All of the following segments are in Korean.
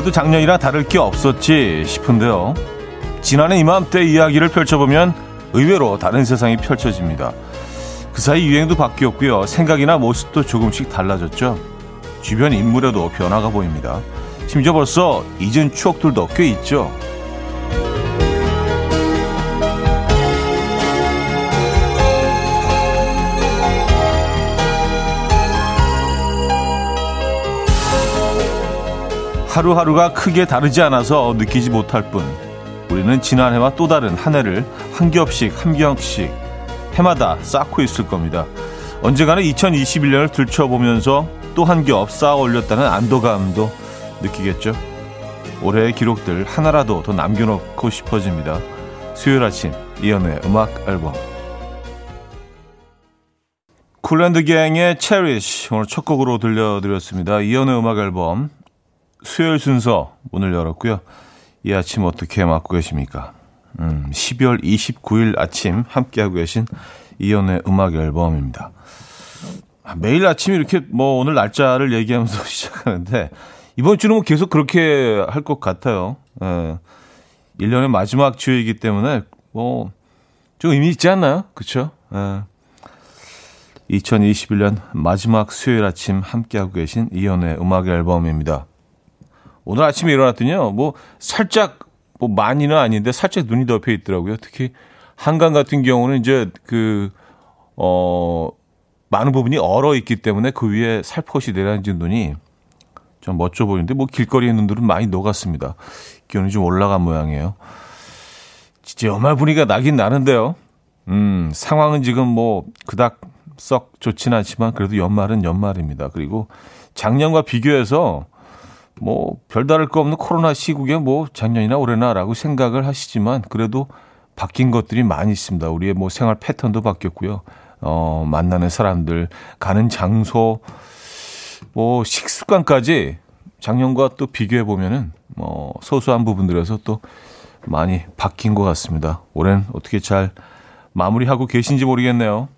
올해도 작년이랑 다를 게 없었지 싶은데요. 지난해 이맘때 이야기를 펼쳐보면 의외로 다른 세상이 펼쳐집니다. 그 사이 유행도 바뀌었고요. 생각이나 모습도 조금씩 달라졌죠. 주변 인물에도 변화가 보입니다. 심지어 벌써 잊은 추억들도 꽤 있죠. 하루하루가 크게 다르지 않아서 느끼지 못할 뿐 우리는 지난해와 또 다른 한 해를 한 겹씩 한 겹씩 해마다 쌓고 있을 겁니다. 언젠가는 2021년을 들춰보면서 또 한 겹 쌓아 올렸다는 안도감도 느끼겠죠. 올해의 기록들 하나라도 더 남겨놓고 싶어집니다. 수요일 아침 이현우의 음악 앨범 Kool & The Gang의 Cherish 오늘 첫 곡으로 들려드렸습니다. 이현우의 음악 앨범 수요일 순서 문을 열었고요. 이 아침 어떻게 맞고 계십니까? 음, 12월 29일 아침 함께하고 계신 이연의 음악 앨범입니다. 매일 아침 이렇게 뭐 오늘 날짜를 얘기하면서 시작하는데 이번 주는 뭐 계속 그렇게 할 것 같아요. 예. 1년의 마지막 주이기 때문에 뭐 좀 의미 있지 않나요? 그렇죠? 예. 2021년 마지막 수요일 아침 함께하고 계신 이연의 음악 앨범입니다. 오늘 아침에 일어났더니요, 뭐, 살짝, 뭐, 많이는 아닌데, 살짝 눈이 덮여 있더라고요. 특히, 한강 같은 경우는 이제, 그, 어, 많은 부분이 얼어 있기 때문에 그 위에 살포시 내려앉은 눈이 좀 멋져 보이는데, 뭐, 길거리에 눈들은 많이 녹았습니다. 기온이 좀 올라간 모양이에요. 진짜 연말 분위기가 나긴 나는데요. 음, 상황은 지금 뭐, 그닥 썩 좋지는 않지만, 그래도 연말은 연말입니다. 그리고 작년과 비교해서, 뭐 별다를 거 없는 코로나 시국에 뭐 작년이나 올해나라고 생각을 하시지만 그래도 바뀐 것들이 많이 있습니다. 우리의 뭐 생활 패턴도 바뀌었고요. 어, 만나는 사람들, 가는 장소, 뭐 식습관까지 작년과 또 비교해 보면은 뭐 소소한 부분들에서 또 많이 바뀐 것 같습니다. 올해는 어떻게 잘 마무리하고 계신지 모르겠네요.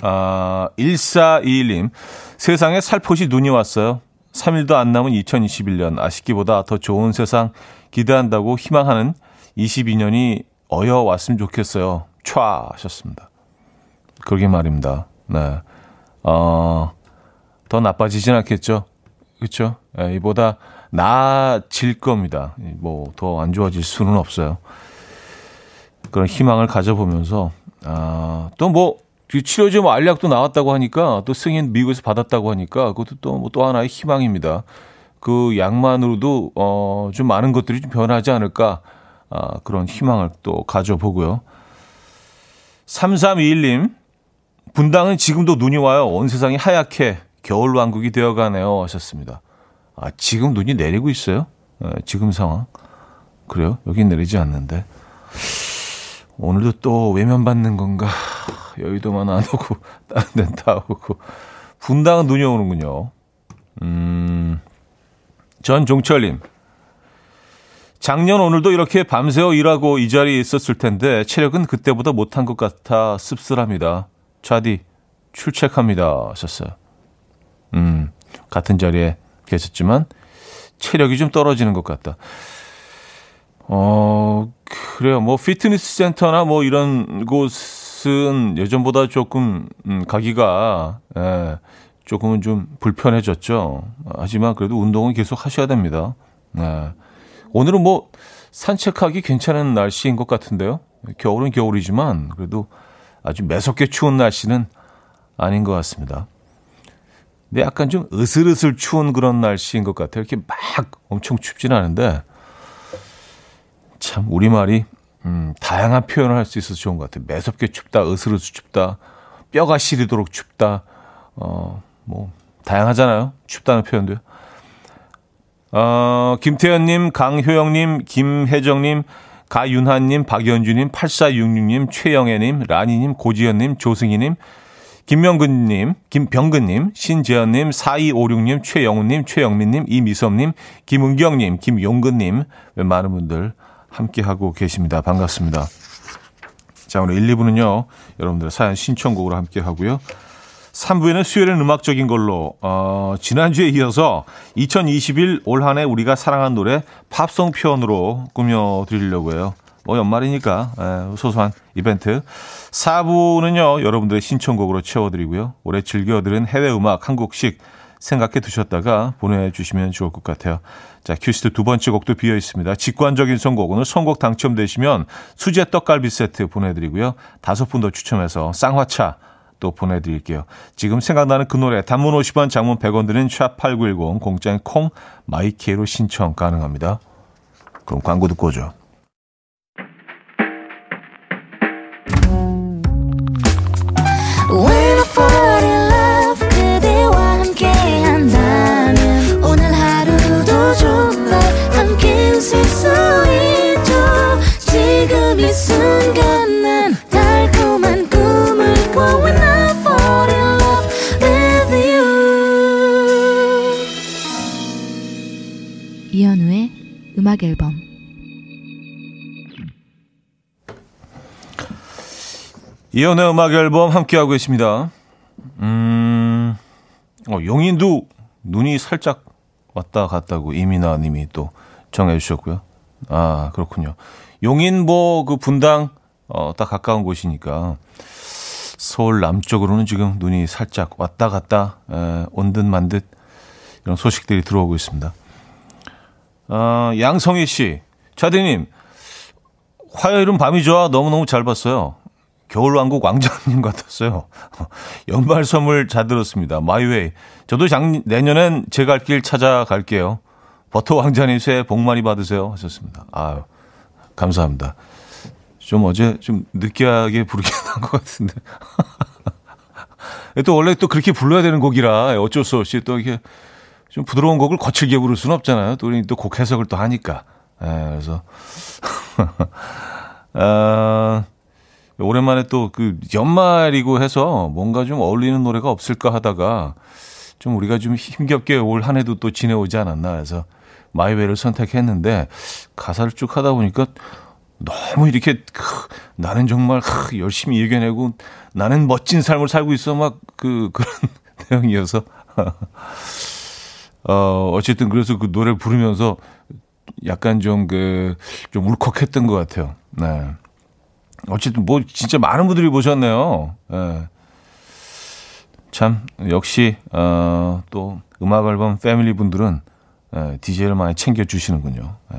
아, 1421님. 세상에 살포시 눈이 왔어요. 3일도 안 남은 2021년 아쉽기보다 더 좋은 세상 기대한다고 희망하는 22년이 어여 왔으면 좋겠어요. 촤 하셨습니다. 그러게 말입니다. 네. 어, 더 나빠지진 않겠죠. 그렇죠? 네, 이보다 나아질 겁니다. 뭐 더 안 좋아질 수는 없어요. 그런 희망을 가져보면서 아, 또 뭐 그 치료제 뭐 알약도 나왔다고 하니까 또 승인 미국에서 받았다고 하니까 그것도 또 뭐또 뭐 하나의 희망입니다. 그 약만으로도 어 좀 많은 것들이 좀 변하지 않을까 아, 그런 희망을 또 가져보고요. 3321님 분당은 지금도 눈이 와요. 온 세상이 하얗게 겨울 왕국이 되어가네요 하셨습니다. 아 지금 눈이 내리고 있어요? 네, 지금 상황 그래요? 여기 내리지 않는데 오늘도 또 외면받는 건가? 여의도만 안 오고 다른 데는 다 오고 분당은 눈이 오는군요. 음, 전 종철님. 작년 오늘도 이렇게 밤새워 일하고 이 자리에 있었을 텐데 체력은 그때보다 못한 것 같아 씁쓸합니다. 차디 출첵합니다 하셨어요. 음, 같은 자리에 계셨지만 체력이 좀 떨어지는 것 같다. 어, 그래요. 뭐 피트니스 센터나 뭐 이런 곳 것은 예전보다 조금 음, 가기가 예, 조금은 좀 불편해졌죠. 하지만 그래도 운동은 계속 하셔야 됩니다. 예. 오늘은 뭐 산책하기 괜찮은 날씨인 것 같은데요. 겨울은 겨울이지만 그래도 아주 매섭게 추운 날씨는 아닌 것 같습니다. 근데 약간 좀 으슬으슬 추운 그런 날씨인 것 같아요. 이렇게 막 엄청 춥진 않은데 참 우리말이 음, 다양한 표현을 할 수 있어서 좋은 것 같아요. 매섭게 춥다, 으스르스 춥다, 뼈가 시리도록 춥다, 어, 뭐, 다양하잖아요. 춥다는 표현도요. 어, 김태현님, 강효영님, 김혜정님, 가윤하님, 박연주님, 8466님, 최영애님, 라니님, 고지현님, 조승희님, 김명근님, 김병근님, 신재현님, 4256님, 최영훈님, 최영민님, 이미섭님, 김은경님, 김용근님, 많은 분들 함께하고 계십니다. 반갑습니다. 자, 오늘 1, 2부는요, 여러분들의 사연 신청곡으로 함께하고요. 3부에는 수요일은 음악적인 걸로 어, 지난주에 이어서 2021 올 한 해 우리가 사랑한 노래 팝송 편으로 꾸며드리려고 해요. 뭐 연말이니까 에, 소소한 이벤트. 4부는요. 여러분들의 신청곡으로 채워드리고요. 올해 즐겨들은 해외 음악 한 곡씩 생각해 두셨다가 보내주시면 좋을 것 같아요. 자, 큐시트 두 번째 곡도 비어 있습니다. 직관적인 선곡. 오늘 선곡 당첨되시면 수제 떡갈비 세트 보내드리고요. 다섯 분 더 추첨해서 쌍화차 또 보내드릴게요. 지금 생각나는 그 노래 단문 50원 장문 100원 드는 샵8910 공짜인 콩 마이케이로 신청 가능합니다. 그럼 광고 듣고 오죠. 음악 앨범 이연의 음악 앨범 함께하고 계십니다. 음, 어, 용인도 눈이 살짝 왔다 갔다고 이민아 님이 또 정해 주셨고요. 아, 그렇군요. 용인보 그 분당 어, 딱 가까운 곳이니까 서울 남쪽으로는 지금 눈이 살짝 왔다 갔다 온듯 만듯 이런 소식들이 들어오고 있습니다. 어, 양성희 씨, 차대님, 화요일은 밤이 좋아 너무너무 잘 봤어요. 겨울왕국 왕자님 같았어요. 연말 선물 잘 들었습니다. 마이웨이. 저도 작, 내년엔 제 갈 길 찾아갈게요. 버터 왕자님 새해 복 많이 받으세요. 하셨습니다. 아유, 감사합니다. 좀 어제 좀 느끼하게 부르긴 한 것 같은데. 또 원래 또 그렇게 불러야 되는 곡이라 어쩔 수 없이 또 이렇게 좀 부드러운 곡을 거칠게 부를 수는 없잖아요. 또 우리 또 곡 해석을 또 하니까. 예, 그래서 아, 오랜만에 또 그 연말이고 해서 뭔가 좀 어울리는 노래가 없을까 하다가 좀 우리가 좀 힘겹게 올 한 해도 또 지내오지 않았나 해서 My Way를 선택했는데 가사를 쭉 하다 보니까 너무 이렇게 크, 나는 정말 크, 열심히 이겨내고 나는 멋진 삶을 살고 있어 막 그 그런 내용이어서 어, 어쨌든 그래서 그 노래를 부르면서 약간 좀 그, 좀 울컥했던 것 같아요. 네. 어쨌든 뭐 진짜 많은 분들이 보셨네요. 네. 참, 역시, 어, 또 음악 앨범 패밀리 분들은 예, DJ를 많이 챙겨주시는군요. 예.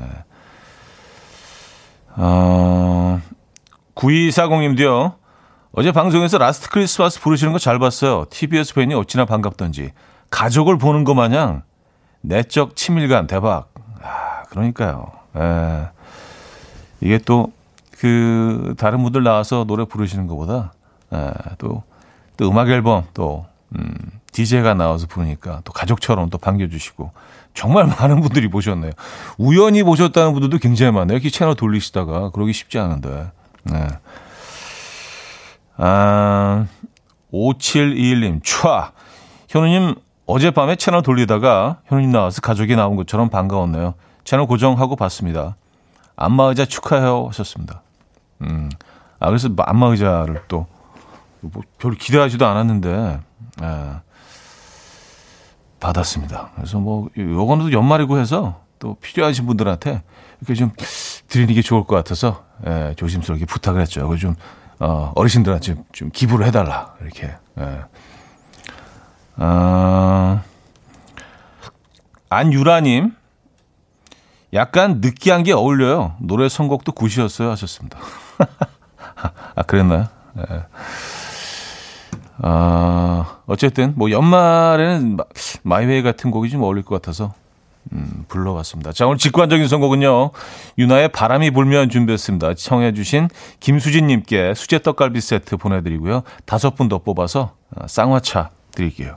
어, 9240님도요. 어제 방송에서 Last Christmas 부르시는 거 잘 봤어요. TBS 팬이 어찌나 반갑던지. 가족을 보는 것 마냥 내적 친밀감 대박. 아, 그러니까요. 에, 예. 이게 또, 그, 다른 분들 나와서 노래 부르시는 것보다, 에, 예, 또, 또 음악 앨범 또, 음, DJ가 나와서 부르니까 또 가족처럼 또 반겨주시고, 정말 많은 분들이 보셨네요. 우연히 보셨다는 분들도 굉장히 많네요. 이렇게 채널 돌리시다가, 그러기 쉽지 않은데. 네. 아, 5721님, 촤. 현우님, 어젯밤에 채널 돌리다가 현우님 나와서 가족이 나온 것처럼 반가웠네요. 채널 고정하고 봤습니다. 안마의자 축하해요 하셨습니다. 음, 아 그래서 안마의자를 또 뭐 별로 기대하지도 않았는데 예, 받았습니다. 그래서 뭐 요거는 연말이고 해서 또 필요하신 분들한테 이렇게 좀 드리는 게 좋을 것 같아서 예, 조심스럽게 부탁을 했죠. 그좀 어, 어르신들한테 좀, 좀 기부를 해달라 이렇게. 예. 어, 안유라님, 약간 느끼한 게 어울려요. 노래 선곡도 굿이었어요. 하셨습니다. 아, 그랬나요? 네. 아, 어쨌든, 뭐, 연말에는 마이웨이 같은 곡이 좀 어울릴 것 같아서, 음, 불러봤습니다. 자, 오늘 직관적인 선곡은요, 유나의 바람이 불면 준비했습니다. 청해주신 김수진님께 수제 떡갈비 세트 보내드리고요. 다섯 분 더 뽑아서 아, 쌍화차 드릴게요.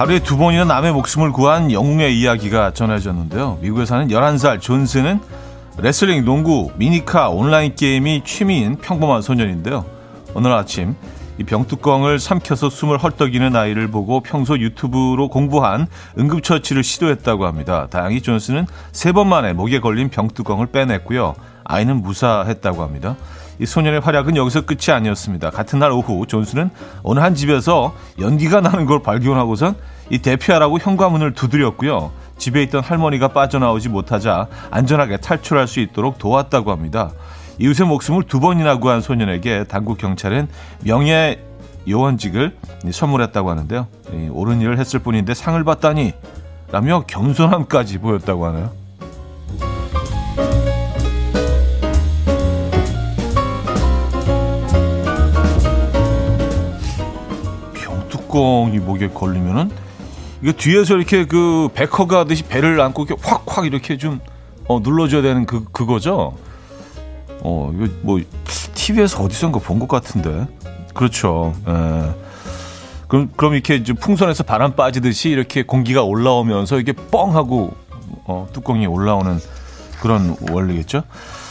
하루에 두 번이나 남의 목숨을 구한 영웅의 이야기가 전해졌는데요. 미국에 사는 11살 존스는 레슬링, 농구, 미니카, 온라인 게임이 취미인 평범한 소년인데요. 오늘 아침 이 병뚜껑을 삼켜서 숨을 헐떡이는 아이를 보고 평소 유튜브로 공부한 응급처치를 시도했다고 합니다. 다행히 존스는 세번 만에 목에 걸린 병뚜껑을 빼냈고요. 아이는 무사했다고 합니다. 이 소년의 활약은 여기서 끝이 아니었습니다. 같은 날 오후 존스는 어느 한 집에서 연기가 나는 걸 발견하고선 이 대피하라고 현관문을 두드렸고요. 집에 있던 할머니가 빠져나오지 못하자 안전하게 탈출할 수 있도록 도왔다고 합니다. 이웃의 목숨을 두 번이나 구한 소년에게 당국 경찰은 명예 요원직을 선물했다고 하는데요. 옳은 일을 했을 뿐인데 상을 받다니 라며 겸손함까지 보였다고 하네요. 뚜껑이 목에 걸리면은 이게 뒤에서 이렇게 그 back hug 하듯이 배를 안고 이렇게 확확 이렇게 좀 어, 눌러줘야 되는 그 그거죠. 어 이거 뭐 TV에서 어디선가 본 것 같은데 그렇죠. 에. 예. 그럼 그럼 이렇게 좀 풍선에서 바람 빠지듯이 이렇게 공기가 올라오면서 이게 뻥 하고 어, 뚜껑이 올라오는 그런 원리겠죠.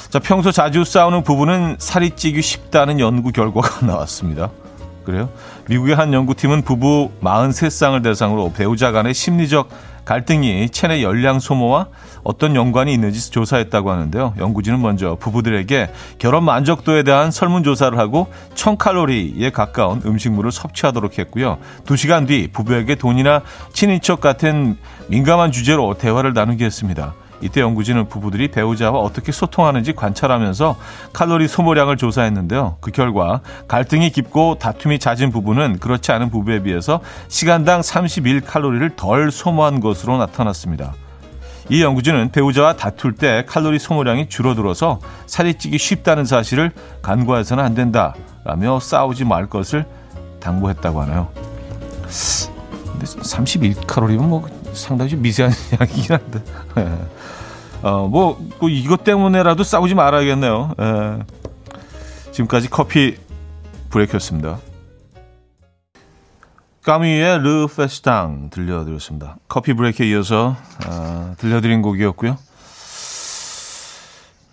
자 평소 자주 싸우는 부부는 살이 찌기 쉽다는 연구 결과가 나왔습니다. 그래요? 미국의 한 연구팀은 부부 43쌍을 대상으로 배우자 간의 심리적 갈등이 체내 열량 소모와 어떤 연관이 있는지 조사했다고 하는데요. 연구진은 먼저 부부들에게 결혼 만족도에 대한 설문조사를 하고 1000칼로리에 가까운 음식물을 섭취하도록 했고요. 2시간 뒤 부부에게 돈이나 친인척 같은 민감한 주제로 대화를 나누게 했습니다. 이때 연구진은 부부들이 배우자와 어떻게 소통하는지 관찰하면서 칼로리 소모량을 조사했는데요. 그 결과 갈등이 깊고 다툼이 잦은 부부는 그렇지 않은 부부에 비해서 시간당 31칼로리를 덜 소모한 것으로 나타났습니다. 이 연구진은 배우자와 다툴 때 칼로리 소모량이 줄어들어서 살이 찌기 쉽다는 사실을 간과해서는 안 된다라며 싸우지 말 것을 당부했다고 하네요. 근데 31칼로리면 뭐 상당히 미세한 양이긴 한데. 예. 어, 뭐, 뭐, 이것 때문에라도 싸우지 말아야겠네요. 예. 지금까지 커피 브레이크였습니다. 까미의 르 페스탕 들려드렸습니다. 커피 브레이크에 이어서 아, 들려드린 곡이었고요.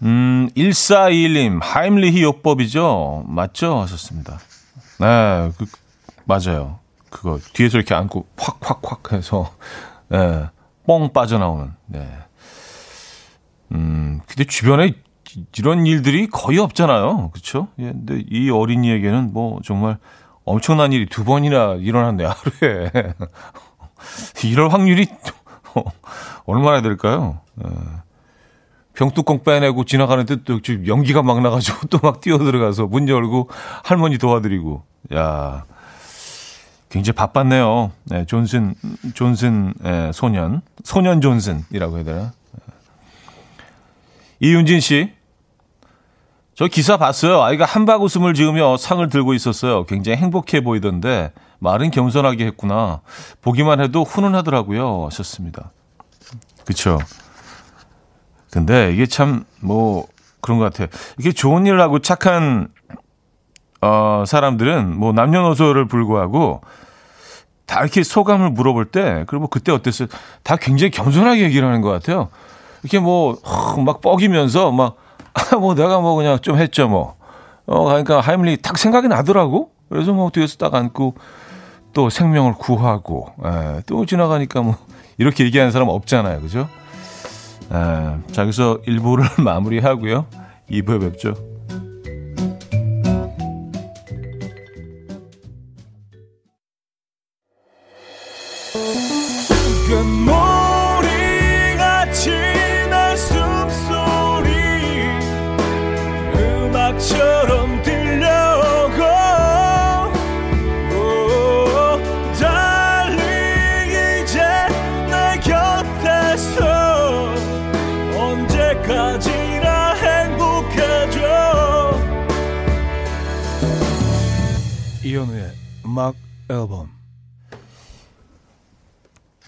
음, 1421님, 하임리히 요법이죠? 맞죠? 하셨습니다. 네, 그, 맞아요. 그거, 뒤에서 이렇게 안고 확, 확, 확 해서, 네, 뻥 빠져나오는, 네. 음, 근데 주변에 이런 일들이 거의 없잖아요. 그렇죠? 예, 근데 이 어린이에게는 뭐 정말 엄청난 일이 두 번이나 일어났네요, 하루에. 이럴 확률이 얼마나 될까요? 예. 병뚜껑 빼내고 지나가는데 또 연기가 막 나가지고 또 막 뛰어 들어가서 문 열고 할머니 도와드리고. 야 굉장히 바빴네요. 네, 존슨, 존슨, 예, 소년. 소년 존슨이라고 해야 되나? 이윤진 씨. 저 기사 봤어요. 아이가 한박 웃음을 지으며 상을 들고 있었어요. 굉장히 행복해 보이던데 말은 겸손하게 했구나. 보기만 해도 훈훈하더라고요. 하셨습니다. 그쵸. 근데 이게 참 뭐 그런 것 같아요. 이게 좋은 일을 하고 착한 어, 사람들은 뭐 남녀노소를 불구하고 다 이렇게 소감을 물어볼 때, 그리고 그때 어땠어요? 다 굉장히 겸손하게 얘기를 하는 것 같아요. 이렇게 뭐, 막 뻐기면서 막, 아, 뭐 내가 뭐 그냥 좀 했죠 뭐. 어, 그러니까 하임리 딱 생각이 나더라고. 그래서 뭐 뒤에서 딱 안고 또 생명을 구하고, 에, 예, 또 지나가니까 뭐, 이렇게 얘기하는 사람 없잖아요. 그죠? 에, 예, 자, 그래서 1부를 마무리하고요. 2부에 뵙죠.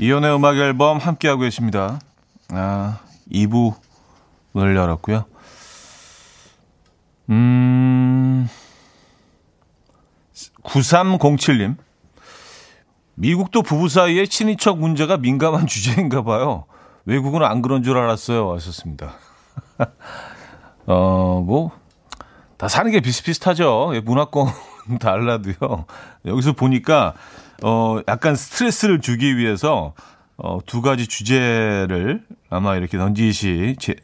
이연의 음악 앨범 함께하고 계십니다. 아, 2부를 열었고요. 음, 9307님. 미국도 부부 사이에 친인척 문제가 민감한 주제인가 봐요. 외국은 안 그런 줄 알았어요. 하셨습니다. 어, 뭐, 다 사는 게 비슷비슷하죠. 예, 문화권 달라도요. 여기서 보니까, 어, 약간 스트레스를 주기 위해서, 어, 두 가지 주제를 아마 이렇게 던지시 제,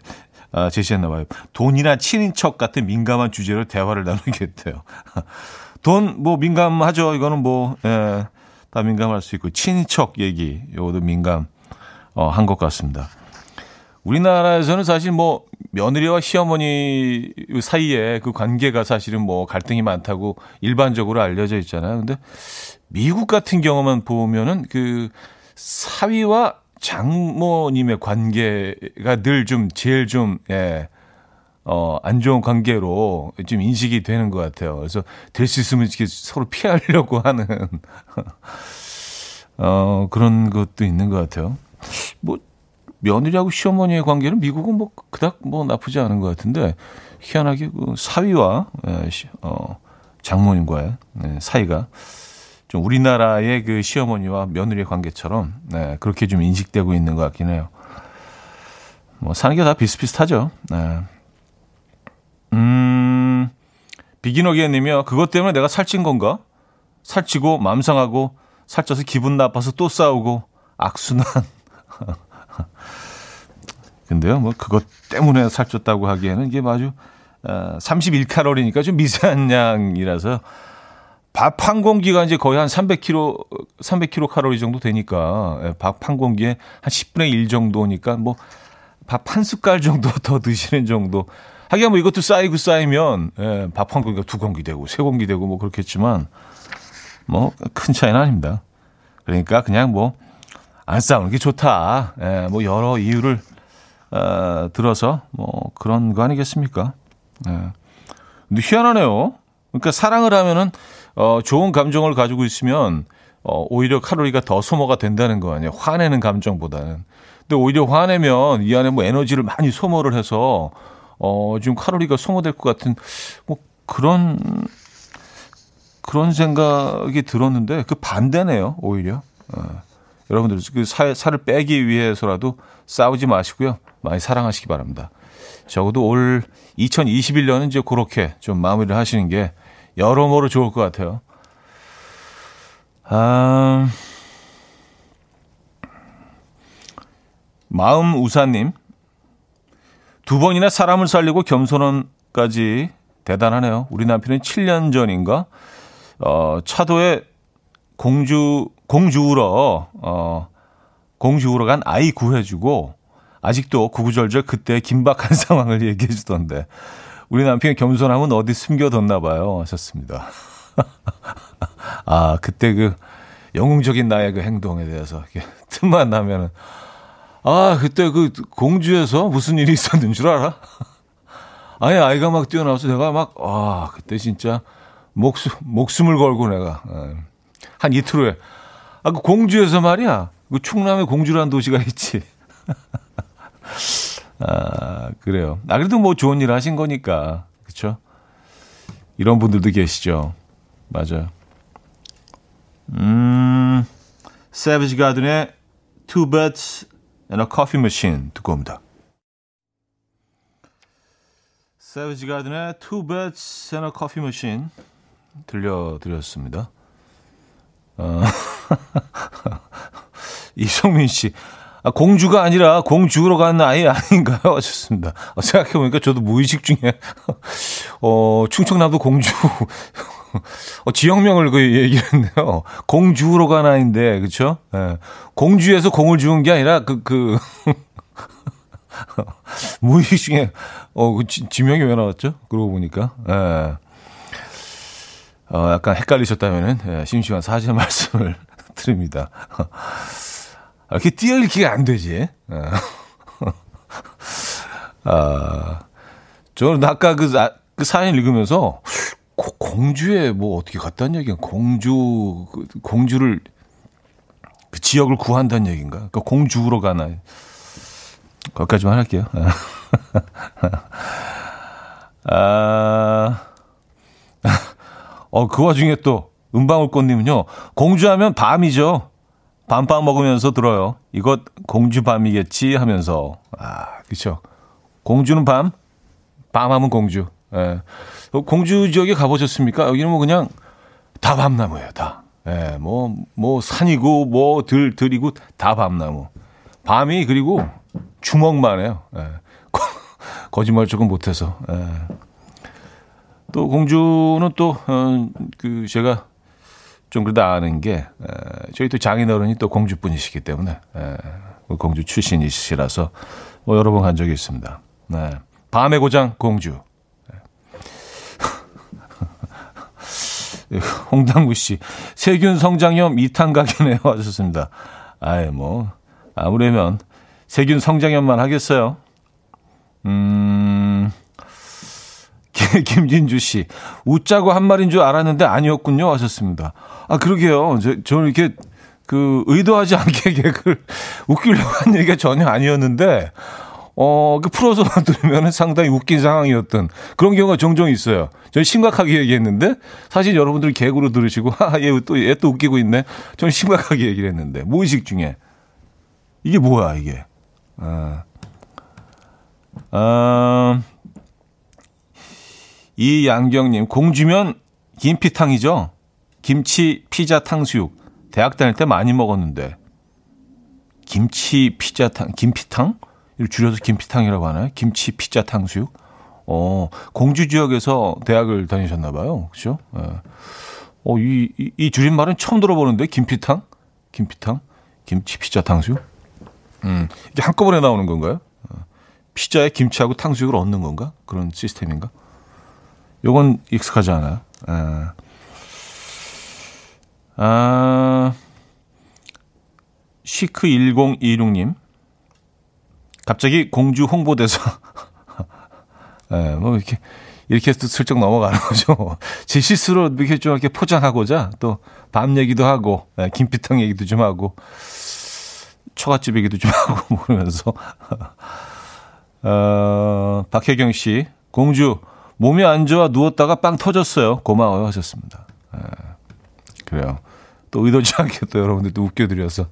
아, 제시했나 봐요. 돈이나 친인척 같은 민감한 주제로 대화를 나누겠대요. 돈, 뭐, 민감하죠. 이거는 뭐, 예, 다 민감할 수 있고 친척 얘기 요것도 민감 어, 한 것 같습니다. 우리나라에서는 사실 뭐 며느리와 시어머니 사이에 그 관계가 사실은 뭐 갈등이 많다고 일반적으로 알려져 있잖아요. 근데 미국 같은 경우만 보면은 그 사위와 장모님의 관계가 늘 좀 제일 좀 예, 어, 안 좋은 관계로 좀 인식이 되는 것 같아요. 그래서 될 수 있으면 이렇게 서로 피하려고 하는, 어, 그런 것도 있는 것 같아요. 뭐, 며느리하고 시어머니의 관계는 미국은 뭐 그닥 뭐 나쁘지 않은 것 같은데, 희한하게 그 사위와, 예, 어, 장모님과의 네, 사이가 좀 우리나라의 그 시어머니와 며느리의 관계처럼, 네, 그렇게 좀 인식되고 있는 것 같긴 해요. 뭐, 사는 게 다 비슷비슷하죠. 네. 음, 비기너기님이요. 그것 때문에 내가 살찐 건가? 살찌고 맘상하고 살쪄서 기분 나빠서 또 싸우고 악순환. 근데요, 뭐 그것 때문에 살쪘다고 하기에는 이게 아주 어, 31칼로리니까 좀 미세한 양이라서 밥 한 공기가 이제 거의 한 300kg, 300kcal 칼로리 정도 되니까 예, 밥한 공기에 한 10분의 1 정도니까 뭐 밥 한 숟갈 정도 더 드시는 정도 하기야 뭐 이것도 쌓이고 쌓이면 예, 밥 한 공기가 두 공기 되고 세 공기 되고 뭐 그렇겠지만 뭐 큰 차이는 아닙니다. 그러니까 그냥 뭐 안 싸우는 게 좋다. 예, 뭐 여러 이유를 어, 들어서 뭐 그런 거 아니겠습니까? 예. 근데 희한하네요. 그러니까 사랑을 하면은 어, 좋은 감정을 가지고 있으면 어, 오히려 칼로리가 더 소모가 된다는 거 아니에요. 화내는 감정보다는. 근데 오히려 화내면 이 안에 뭐 에너지를 많이 소모를 해서 어, 좀 칼로리가 소모될 것 같은 뭐 그런 그런 생각이 들었는데 그 반대네요, 오히려. 어, 여러분들 그 살, 살을 빼기 위해서라도 싸우지 마시고요. 많이 사랑하시기 바랍니다. 적어도 올 2021년은 이제 그렇게 좀 마무리를 하시는 게 여러모로 좋을 것 같아요. 아, 마음 우사님, 두 번이나 사람을 살리고 겸손함까지 대단하네요. 우리 남편은 7년 전인가 어, 차도에 공주 공주우러 어, 공주우러 간 아이 구해주고 아직도 구구절절 그때 긴박한 상황을 얘기해 주던데 우리 남편의 겸손함은 어디 숨겨뒀나 봐요 하셨습니다. 아 그때 그 영웅적인 나의 그 행동에 대해서 틈만 나면은 아, 그때 그 공주에서 무슨 일이 있었는 줄 알아? 아니, 아이가 막 뛰어나와서 내가 막, 아, 그때 진짜 목숨, 목숨을 걸고 내가, 예. 한 이틀 후에. 아, 그 공주에서 말이야. 그 충남에 공주라는 도시가 있지. 아, 그래요. 아, 그래도 뭐 좋은 일 하신 거니까. 그쵸? 이런 분들도 계시죠. 맞아요. 음, 세비지 가든의 Two Birds and a Coffee Machine 듣고 옵니다. 세비지 가든의 Two Beds and a Coffee Machine 들려드렸습니다. 어, 이성민 씨. 아, 공주가 아니라 공주로 가는 아이 아닌가요? 좋습니다. 어, 생각해보니까 저도 무의식 중에, 어, 충청남도 공주, 어, 지역명을 그 얘기를 했네요. 공주로 가는 아이인데, 그쵸? 예. 공주에서 공을 주운 게 아니라 그, 그, 무의식 중에, 어, 그 지, 지명이 왜 나왔죠? 그러고 보니까. 예. 어, 약간 헷갈리셨다면은, 예, 심심한 사실 말씀을 드립니다. 이렇게 띄어읽기가 안 되지. 예. 아, 저는 아까 그, 아, 그 사연 읽으면서 고, 공주에 뭐 어떻게 갔다는 얘기야? 공주, 그, 공주를, 그 지역을 구한다는 얘기인가? 그러니까 공주로 가나. 거기까지만 할게요. 아, 어, 그 와중에 또, 은방울꽃님은요, 공주하면 밤이죠. 밤빵 먹으면서 들어요. 이것 공주 밤이겠지 하면서. 아, 그쵸. 공주는 밤, 밤하면 공주. 예. 공주 지역에 가보셨습니까? 여기는 뭐 그냥 다 밤나무예요, 다. 예, 뭐, 뭐 산이고, 뭐 들, 들이고 다 밤나무. 밤이 그리고 주먹만 해요. 예. 거짓말 조금 못해서. 예. 또 공주는 또, 어, 그, 제가 좀 그래도 아는 게, 에, 저희 또 장인어른이 또 공주분이시기 때문에, 에, 뭐 공주 출신이시라서 뭐 여러 번 간 적이 있습니다. 네. 밤의 고장 공주. 네. 홍당구 씨, 세균 성장염 2탄 가게네요. 하셨습니다. 아예 뭐, 아무래면 세균 성장염만 하겠어요. 음, 김진주 씨, 웃자고 한 말인 줄 알았는데 아니었군요. 하셨습니다. 아, 그러게요. 저, 저는 이렇게 그 의도하지 않게 개그를 웃기려고 한 얘기가 전혀 아니었는데, 어, 그 풀어서 들으면 상당히 웃긴 상황이었던 그런 경우가 종종 있어요. 저는 심각하게 얘기했는데, 사실 여러분들 개그로 들으시고, 하, 얘 또, 얘 또 웃기고 있네. 저는 심각하게 얘기를 했는데, 무의식 중에. 이게 뭐야, 이게. 아, 아, 이양경님, 공주면 김피탕이죠? 김치, 피자, 탕수육. 대학 다닐 때 많이 먹었는데. 김치, 피자, 탕, 김피탕? 이걸 줄여서 김피탕이라고 하나요? 김치, 피자, 탕수육? 어, 공주 지역에서 대학을 다니셨나 봐요. 그죠? 예. 어, 이, 이, 이 줄임말은 처음 들어보는데, 김피탕? 김피탕? 김치, 피자, 탕수육? 음, 이게 한꺼번에 나오는 건가요? 어, 피자에 김치하고 탕수육을 얻는 건가? 그런 시스템인가? 요건 익숙하지 않아요. 에. 아, 시크1026님. 갑자기 공주 홍보대사. 예, 뭐, 이렇게, 이렇게 해서 슬쩍 넘어가는 거죠. 제 실수로 이렇게 좀 이렇게 포장하고자 또 밤 얘기도 하고, 예, 김피탕 얘기도 좀 하고, 처갓집 얘기도 좀 하고, 그러면서. 어, 박혜경 씨, 공주, 몸이 안 좋아 누웠다가 빵 터졌어요. 고마워요 하셨습니다. 예, 그래요. 또 의도치 않게 또 여러분들 도 웃겨드려서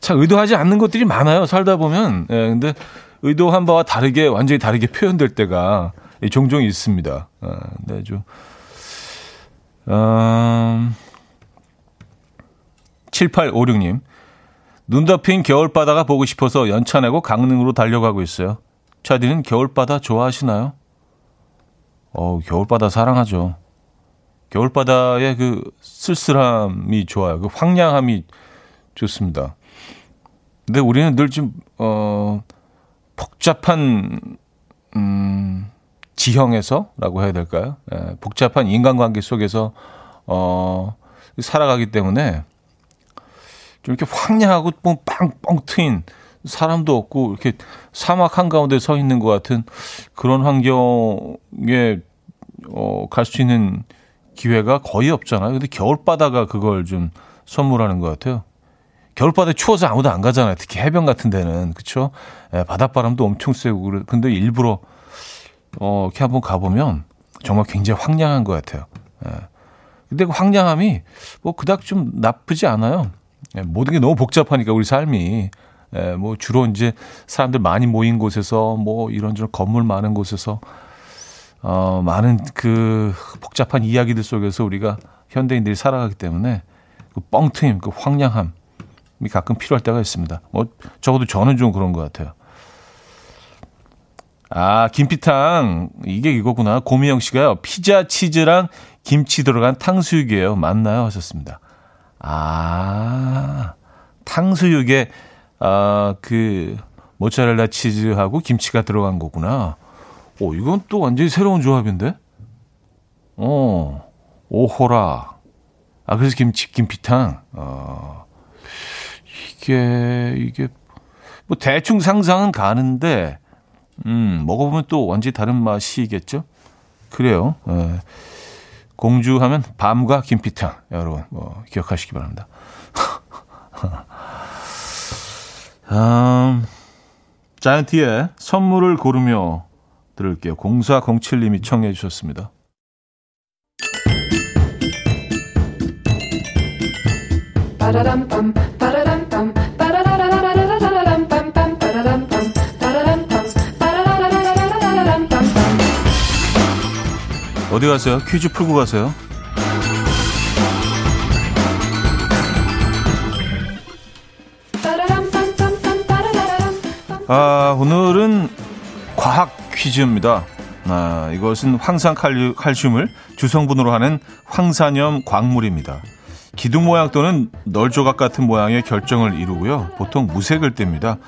참 의도하지 않는 것들이 많아요. 살다 보면. 예, 근데 의도한 바와 다르게 완전히 다르게 표현될 때가 종종 있습니다. 아, 네, 좀. 음, 7856님. 눈 덮인 겨울바다가 보고 싶어서 연차 내고 강릉으로 달려가고 있어요. 차디는 겨울바다 좋아하시나요? 어, 겨울바다 사랑하죠. 겨울바다의 그 쓸쓸함이 좋아요. 그 황량함이 좋습니다. 근데 우리는 늘 좀, 어, 복잡한, 음, 지형에서라고 해야 될까요? 예, 복잡한 인간관계 속에서, 어, 살아가기 때문에 좀 이렇게 황량하고 뻥, 빵 뻥 트인 사람도 없고 이렇게 사막 한가운데 서 있는 것 같은 그런 환경에 어, 갈 수 있는 기회가 거의 없잖아요. 근데 겨울바다가 그걸 좀 선물하는 것 같아요. 겨울바다에 추워서 아무도 안 가잖아요. 특히 해변 같은 데는. 그쵸? 예, 바닷바람도 엄청 세고. 근데 일부러, 어, 이렇게 한번 가보면 정말 굉장히 황량한 것 같아요. 예. 근데 그 황량함이 뭐 그닥 좀 나쁘지 않아요. 예, 모든 게 너무 복잡하니까 우리 삶이. 예, 뭐 주로 이제 사람들 많이 모인 곳에서 뭐 이런저런 건물 많은 곳에서 어, 많은 그 복잡한 이야기들 속에서 우리가 현대인들이 살아가기 때문에 그 뻥트임, 그 황량함이 가끔 필요할 때가 있습니다. 뭐 적어도 저는 좀 그런 것 같아요. 아, 김피탕. 이게 이거구나. 고미영 씨가요. 피자 치즈랑 김치 들어간 탕수육이에요. 맞나요? 하셨습니다. 아, 탕수육에 아, 그 모짜렐라 치즈하고 김치가 들어간 거구나. 오, 이건 또 완전히 새로운 조합인데? 어, 오호라. 아, 그래서 김치, 김피탕. 어, 이게, 이게, 뭐 대충 상상은 가는데, 음, 먹어보면 또 완전히 다른 맛이겠죠? 그래요. 예. 공주 하면 밤과 김피탕. 여러분, 뭐, 기억하시기 바랍니다. 음, 자이언티의 선물을 고르며 들을게요. 0407님이 청해 주셨습니다. 어디 가세요? 퀴즈 풀고 가세요. 아, 오늘은 과학 퀴즈입니다. 아, 이것은 황산 칼슘을 주성분으로 하는 황산염 광물입니다. 기둥 모양 또는 널 조각 같은 모양의 결정을 이루고요. 보통 무색을 띱니다.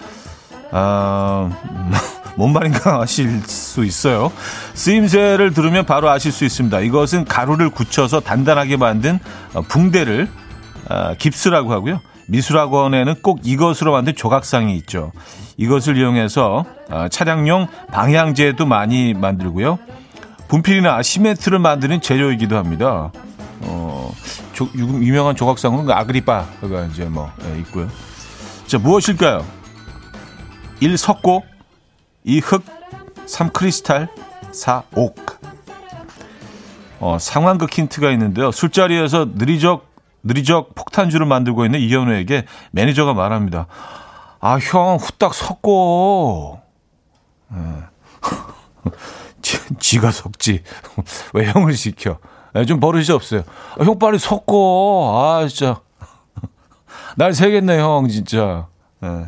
아, 뭔 말인가 아실 수 있어요. 쓰임새를 들으면 바로 아실 수 있습니다. 이것은 가루를 굳혀서 단단하게 만든 어, 붕대를 아, 깁스라고 하고요. 미술학원에는 꼭 이것으로 만든 조각상이 있죠. 이것을 이용해서 아, 차량용 방향제도 많이 만들고요. 분필이나 시멘트를 만드는 재료이기도 합니다. 어, 조, 유명한 조각상은 아그리파가 이제 뭐 예, 있고요. 자 무엇일까요? 1. 석고 2. 흙 3. 크리스탈 4. 옥 어, 상황극 힌트가 있는데요. 술자리에서 느리적 느리적 폭탄주를 만들고 있는 이현우에게 매니저가 말합니다. 아, 형, 후딱 섞고. 네. 지, 가 섞지. 왜 형을 시켜? 네, 좀 버릇이 없어요. 아, 형 빨리 섞고. 아, 진짜. 날 새겠네, 형, 진짜. 네.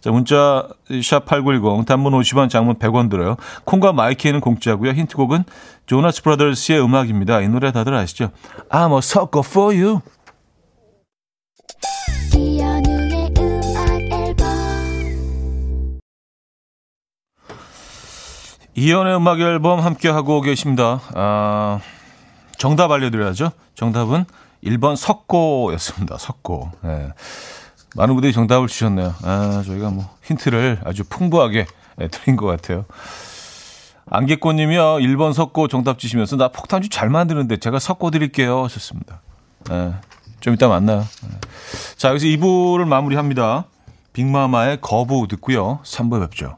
자, 문자 샵8910 단문 50원 장문 100원 들어요. 콩과 마이키에는 공짜고요. 힌트곡은 조나스 브라더스의 음악입니다. 이 노래 다들 아시죠? I'm a sucker for you. 이연의 음악 앨범 함께 하고 계십니다. 아, 정답 알려드려야죠. 정답은 1번 석고였습니다. 석고. 네. 많은 분들이 정답을 주셨네요. 아, 저희가 뭐 힌트를 아주 풍부하게 네, 드린 것 같아요. 안개꽃님이요. 1번 석고 정답 주시면서 나 폭탄주 잘 만드는데 제가 석고 드릴게요. 하셨습니다. 네, 좀 이따 만나요. 네. 자, 여기서 2부를 마무리합니다. 빅마마의 거부 듣고요. 3부에 뵙죠.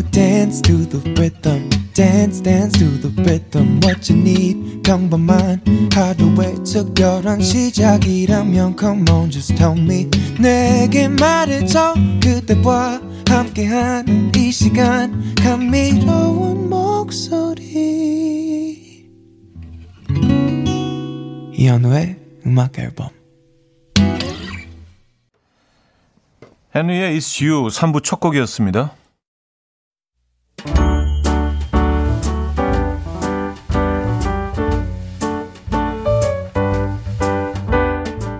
Will dance to the rhythm. dance dance to the rhythm what you need 평범한 하루의 특별한 시작이라면 come on just tell me 내게 말해줘 그대와 함께한 이 시간 감미로운 목소리 이현우의 음악 앨범 헨리의 It's You 3부 첫 곡이었습니다.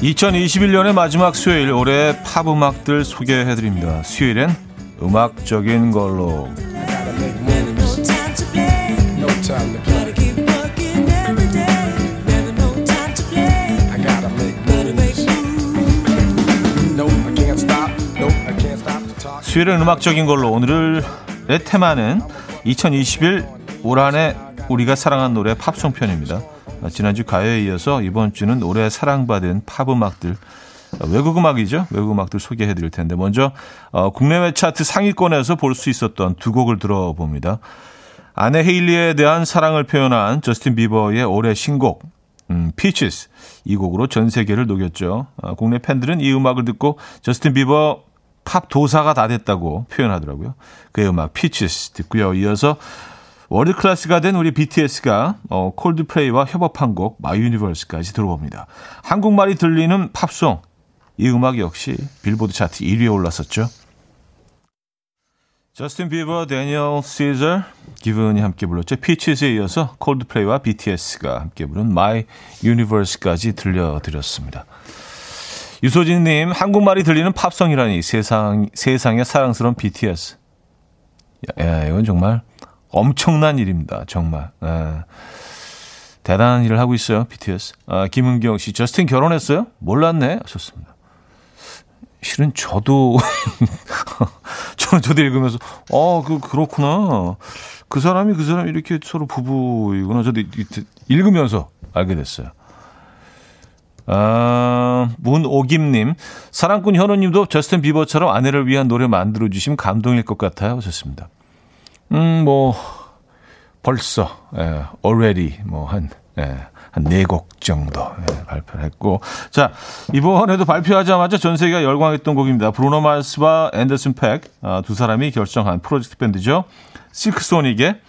2021년의 마지막 수요일 올해 팝 음악들 소개해 드립니다. 수요일엔 음악적인 걸로. 수요일은 음악적인 걸로 오늘을 내 테마는 2021 올 한해 우리가 사랑한 노래 팝송 편입니다. 지난주 가요에 이어서 이번 주는 올해 사랑받은 팝 음악들 외국 음악이죠. 외국 음악들 소개해 드릴 텐데 먼저 어, 국내외 차트 상위권에서 볼 수 있었던 두 곡을 들어봅니다. 아내 헤일리에 대한 사랑을 표현한 저스틴 비버의 올해 신곡 음, Peaches 이 곡으로 전 세계를 녹였죠. 어, 국내 팬들은 이 음악을 듣고 저스틴 비버 팝 도사가 다 됐다고 표현하더라고요. 그의 음악 Peaches 듣고요. 이어서 world class가 된 우리 BTS가 어, 콜드플레이와 협업한 곡 My Universe까지 들어봅니다. 한국말이 들리는 팝송 이 음악 역시 빌보드 차트 1위에 올랐었죠. 저스틴 비버, 데니얼 시저, 기비온이 함께 불렀죠. Peaches에 이어서 콜드플레이와 BTS가 함께 부른 My Universe까지 들려드렸습니다. 유소진님, 한국말이 들리는 팝송이라니 세상, 세상에 사랑스러운 BTS. 야, 이건 정말 엄청난 일입니다. 정말. 예. 대단한 일을 하고 있어요. BTS. 아, 김은경 씨, 저스틴 결혼했어요? 몰랐네. 하셨습니다. 실은 저도, 저는 저도 읽으면서, 어, 그, 그렇구나. 그 사람이 그 사람이 이렇게 서로 부부이구나. 저도 읽으면서 알게 됐어요. 아, 문오김님, 사랑꾼 현우님도 저스틴 비버처럼 아내를 위한 노래 만들어 주시면 감동일 것 같아요. 하셨습니다. 음, 뭐, 벌써, 예, already, 뭐, 한, 예, 한네곡 정도 예, 발표를 했고. 자, 이번에도 발표하자마자 전 세계가 열광했던 곡입니다. 브루노 마스와 앤더슨 팩, 아, 두 사람이 결성한 프로젝트 밴드죠. 실크소닉의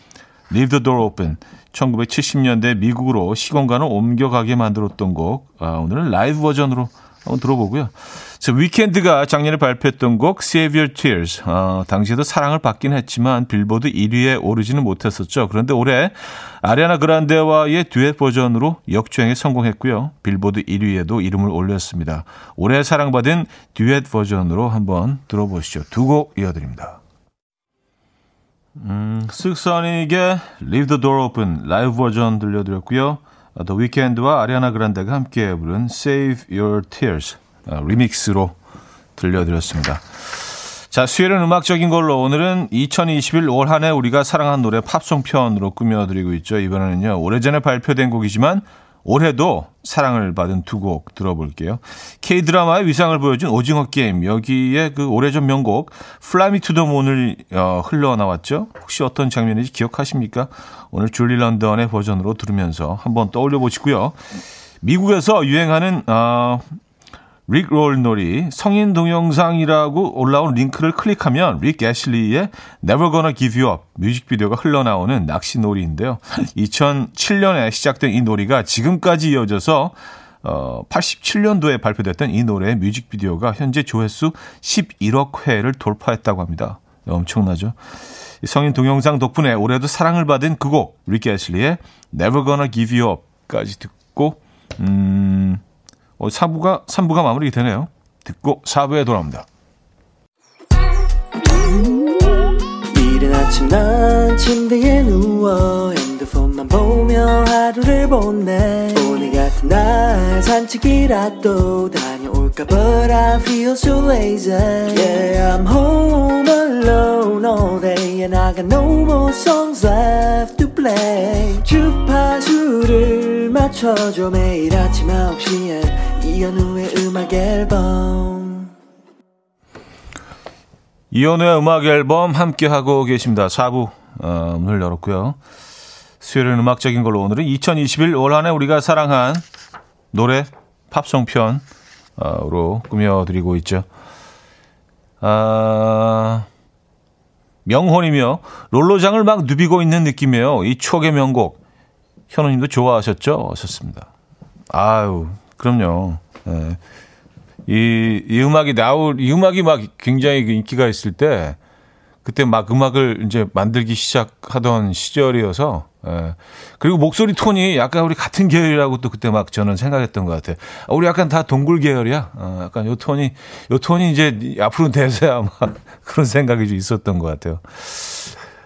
Leave the Door Open. 1970년대 미국으로 시공간을 옮겨가게 만들었던 곡. 아, 오늘은 라이브 버전으로 한번 들어보고요. 자, 위켄드가 작년에 발표했던 곡 Save Your Tears. 어, 당시에도 사랑을 받긴 했지만 빌보드 1위에 오르지는 못했었죠. 그런데 올해 아리아나 그란데와의 듀엣 버전으로 역주행에 성공했고요. 빌보드 1위에도 이름을 올렸습니다. 올해 사랑받은 듀엣 버전으로 한번 들어보시죠. 두 곡 이어드립니다. 음, 실크 소닉의 Leave the Door Open 라이브 버전 들려드렸고요. 더 위켄드와 아리아나 그란데가 함께 부른 Save Your Tears 어, 리믹스로 들려드렸습니다. 자, 수요일은 음악적인 걸로 오늘은 2021 올 한해 우리가 사랑한 노래 팝송 편으로 꾸며드리고 있죠. 이번에는요, 오래전에 발표된 곡이지만 올해도 사랑을 받은 두 곡 들어볼게요. K-드라마의 위상을 보여준 오징어 게임. 여기에 그 오래전 명곡 Fly Me to the Moon을 어, 흘러나왔죠. 혹시 어떤 장면인지 기억하십니까? 오늘 줄리 런던의 버전으로 들으면서 한번 떠올려 보시고요. 미국에서 유행하는 어, Rickroll 놀이 성인 동영상이라고 올라온 링크를 클릭하면 릭 애슐리의 Never Gonna Give You Up 뮤직비디오가 흘러나오는 낚시 놀이인데요. 2007년에 시작된 이 놀이가 지금까지 이어져서 어, 87년도에 발표됐던 이 노래의 뮤직비디오가 현재 조회수 11억 회를 돌파했다고 합니다. 엄청나죠? 성인 동영상 덕분에 올해도 사랑을 받은 그 곡, 릭 애슐리의 Never Gonna Give You Up까지 듣고, 음, 어, 4부가, 3부가 마무리되네요. 듣고 4부에 돌아옵니다. 이른 아침 난 침대에 누워 핸드폰만 보며 하루를 보내 오늘 같은 날 산책이라도 다녀올까 But I feel so lazy. Yeah I'm home alone all day And I got no more songs left to play. 주파수를 맞춰줘 매일 아침 9시에. 이현우의 음악 앨범. 이현우의 음악 앨범 함께 하고 계십니다. 4부 어, 문을 열었고요. 수요일은 음악적인 걸로 오늘은 2021 올 한해 우리가 사랑한 노래 팝송 편으 로 꾸며드리고 있죠. 아, 명혼이며 롤러장을 막 누비고 있는 느낌이에요. 이 추억의 명곡. 현우님도 좋아하셨죠? 하셨습니다. 아유, 그럼요. 네. 이, 이 음악이 나올, 이 음악이 막 굉장히 그 인기가 있을 때, 그때 막 음악을 이제 만들기 시작하던 시절이어서, 예. 그리고 목소리 톤이 약간 우리 같은 계열이라고 또 그때 막 저는 생각했던 것 같아요. 아, 우리 약간 다 동굴 계열이야. 어, 약간 요 톤이, 요 톤이 이제 앞으로 대세야 막 그런 생각이 좀 있었던 것 같아요.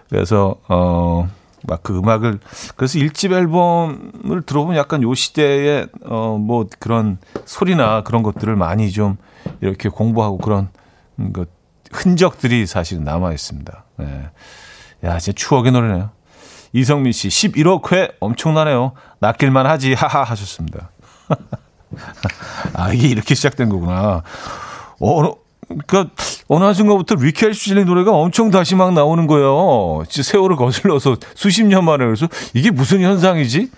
그래서, 어, 막 그 음악을, 그래서 일집 앨범을 들어보면 약간 요 시대의, 어, 뭐 그런 소리나 그런 것들을 많이 좀 이렇게 공부하고 그런 것, 흔적들이 사실 남아 있습니다. 네. 야, 진짜 추억의 노래네요. 이성민 씨, 11억 회 엄청나네요. 낚일만 하지, 하하 하셨습니다. 아, 이게 이렇게 시작된 거구나. 어, 그니까, 어느 순간부터 리켈 슈즐링 노래가 엄청 다시 막 나오는 거예요. 진짜 세월을 거슬러서 수십 년 만에. 그래서 이게 무슨 현상이지?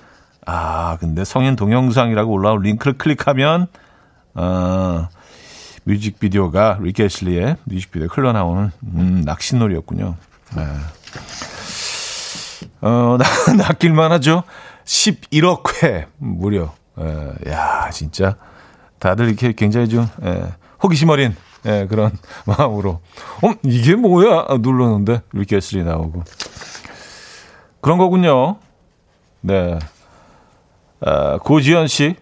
아, 근데 성인 동영상이라고 올라온 링크를 클릭하면, 아, 뮤직비디오가 리켈 슐리의 뮤직비디오 흘러나오는, 음, 낚시놀이였군요. 네. 어, 낚일만 하죠. 11억 회, 무려. 에, 야, 진짜. 다들 이렇게 굉장히 좀, 에, 호기심 어린, 에, 그런 마음으로. 어, 이게 뭐야? 눌렀는데, 이렇게 S3 나오고. 그런 거군요. 네. 아, 고지현 씨.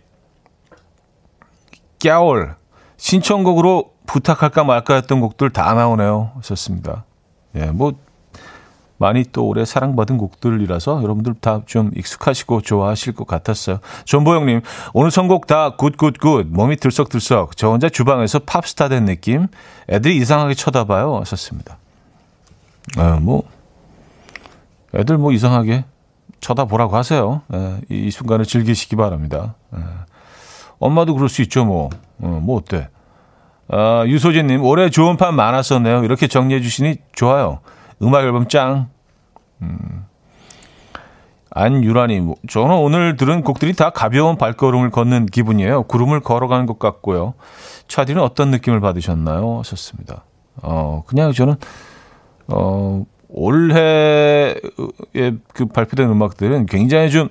깨올. 신청곡으로 부탁할까 말까 했던 곡들 다 나오네요. 하셨습니다. 예, 뭐, 많이 또 오래 사랑받은 곡들이라서 여러분들 다 좀 익숙하시고 좋아하실 것 같았어요. 전보영님, 오늘 선곡 다 good good good. 몸이 들썩들썩. 저 혼자 주방에서 팝스타 된 느낌. 애들이 이상하게 쳐다봐요. 하셨습니다. 아, 뭐, 애들 뭐 이상하게 쳐다보라고 하세요. 예, 이 순간을 즐기시기 바랍니다. 예. 엄마도 그럴 수 있죠, 뭐. 어, 뭐 어때? 아, 유소진님, 올해 좋은 판 많았었네요. 이렇게 정리해 주시니 좋아요. 음악 앨범 짱. 음. 뭐, 저는 오늘 들은 곡들이 다 가벼운 발걸음을 걷는 기분이에요. 구름을 걸어가는 것 같고요. 차디는 어떤 느낌을 받으셨나요? 하셨습니다. 어, 그냥 저는, 어, 올해에 그 발표된 음악들은 굉장히 좀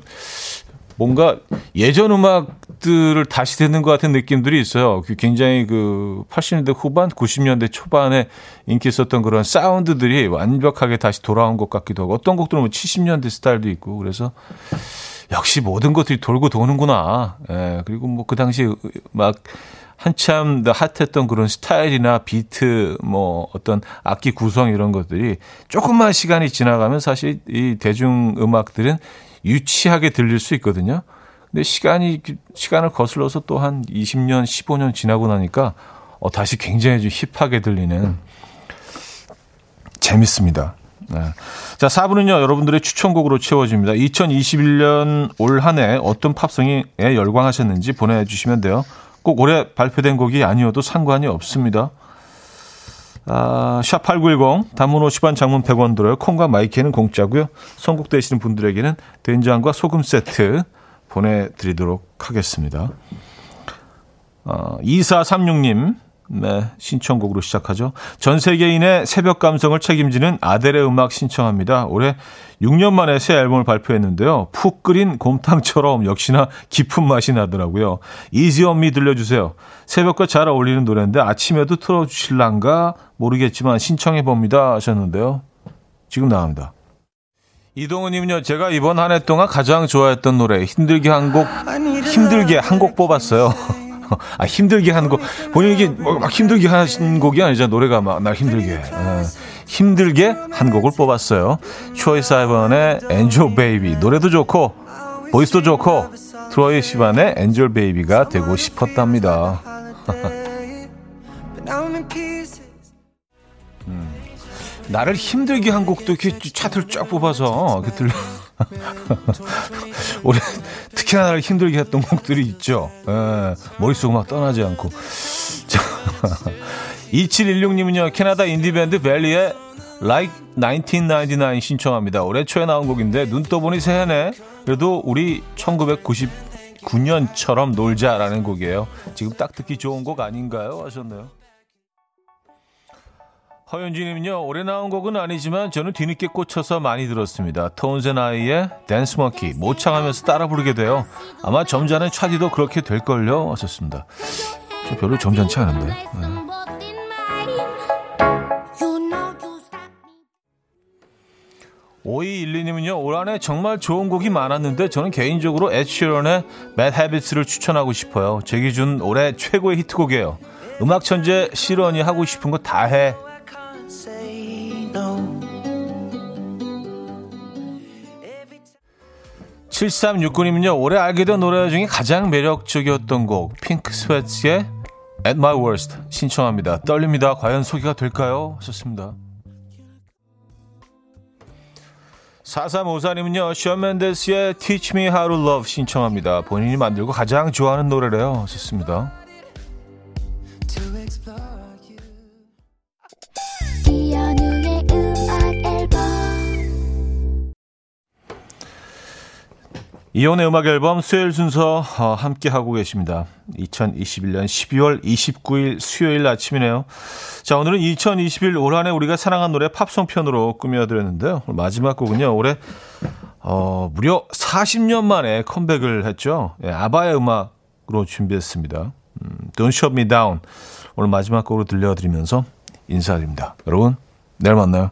뭔가 예전 음악들을 다시 듣는 것 같은 느낌들이 있어요. 그 굉장히 그 80년대 후반, 90년대 초반에 인기 있었던 그런 사운드들이 완벽하게 다시 돌아온 것 같기도 하고 어떤 곡들은 뭐 70년대 스타일도 있고 그래서 역시 모든 것들이 돌고 도는구나. 예, 그리고 뭐 그 당시 막 한참 더 핫했던 그런 스타일이나 비트, 뭐 어떤 악기 구성 이런 것들이 조금만 시간이 지나가면 사실 이 대중 음악들은 유치하게 들릴 수 있거든요. 근데 시간이 시간을 거슬러서 또 한 20년, 15년 지나고 나니까 어, 다시 굉장히 좀 힙하게 들리는 재밌습니다. 네. 자, 4부는요, 여러분들의 추천곡으로 채워집니다. 2021년 올 한 해 어떤 팝송에 열광하셨는지 보내주시면 돼요. 꼭 올해 발표된 곡이 아니어도 상관이 없습니다. 아, 샵8910 단문 50원 장문 100원 들어요. 콩과 마이케이는 공짜고요. 선곡되시는 분들에게는 된장과 소금 세트 보내드리도록 하겠습니다. 어, 2436님 네, 신청곡으로 시작하죠. 전 세계인의 새벽 감성을 책임지는 아델의 음악 신청합니다. 올해 6년 만에 새 앨범을 발표했는데요. 푹 끓인 곰탕처럼 역시나 깊은 맛이 나더라고요. Easy On Me 들려주세요. 새벽과 잘 어울리는 노래인데 아침에도 틀어주실란가 모르겠지만 신청해 봅니다 하셨는데요. 지금 나옵니다. 이동훈님은요, 제가 이번 한 해 동안 가장 좋아했던 노래, 힘들게 한 곡, 힘들게 한 곡 뽑았어요. 아, 힘들게 하는 곡. 본인이 이게 막 힘들게 하신 곡이 아니잖아. 노래가 막, 나 힘들게. 에, 힘들게 한 곡을 뽑았어요. 트로이 시반의 Angel Baby. 노래도 좋고, 보이스도 좋고, 트로이 시반의 엔젤 베이비가 되고 싶었답니다. 음, 나를 힘들게 한 곡도 이렇게 차트를 쫙 뽑아서 이렇게 들려. 올해 특히나 나를 힘들게 했던 곡들이 있죠. 에, 머릿속 막 떠나지 않고. 2716님은요, 캐나다 인디밴드 벨리의 Like 1999 신청합니다. 올해 초에 나온 곡인데, 눈 떠보니 새해네. 그래도 우리 1999년처럼 놀자라는 곡이에요. 지금 딱 듣기 좋은 곡 아닌가요? 하셨네요. 허윤주님은요, 올해 나온 곡은 아니지만 저는 뒤늦게 꽂혀서 많이 들었습니다. 톤젠 아이의 댄스 머키 모창하면서 따라 부르게 돼요. 아마 점잖은 차디도 그렇게 될걸요. 하셨습니다. 저 별로 점잖지 않은데. 네. 5212님은요, 올 한해 정말 좋은 곡이 많았는데 저는 개인적으로 에치런의 Bad Habits를 추천하고 싶어요. 제 기준 올해 최고의 히트곡이에요. 음악 천재 실원이 하고 싶은 거 다 해. 7369님은요, 올해 알게 된 노래 중에 가장 매력적이었던 곡, 핑크 스웨트의 At My Worst 신청합니다. 떨립니다. 과연 소개가 될까요? 하셨습니다. 4354님은요, 션맨데스의 Teach Me How to Love 신청합니다. 본인이 만들고 가장 좋아하는 노래래요. 좋습니다. 이혼의 음악 앨범 수요일 순서 어, 함께 하고 계십니다. 2021년 12월 29일 수요일 아침이네요. 자, 오늘은 2021 올 한해 우리가 사랑한 노래 팝송 편으로 꾸며드렸는데요. 마지막 곡은요, 올해, 어, 무려 40년 만에 컴백을 했죠. 예, 아바의 음악으로 준비했습니다. 음, Don't Shut Me Down. 오늘 마지막 곡으로 들려드리면서 인사드립니다. 여러분, 내일 만나요.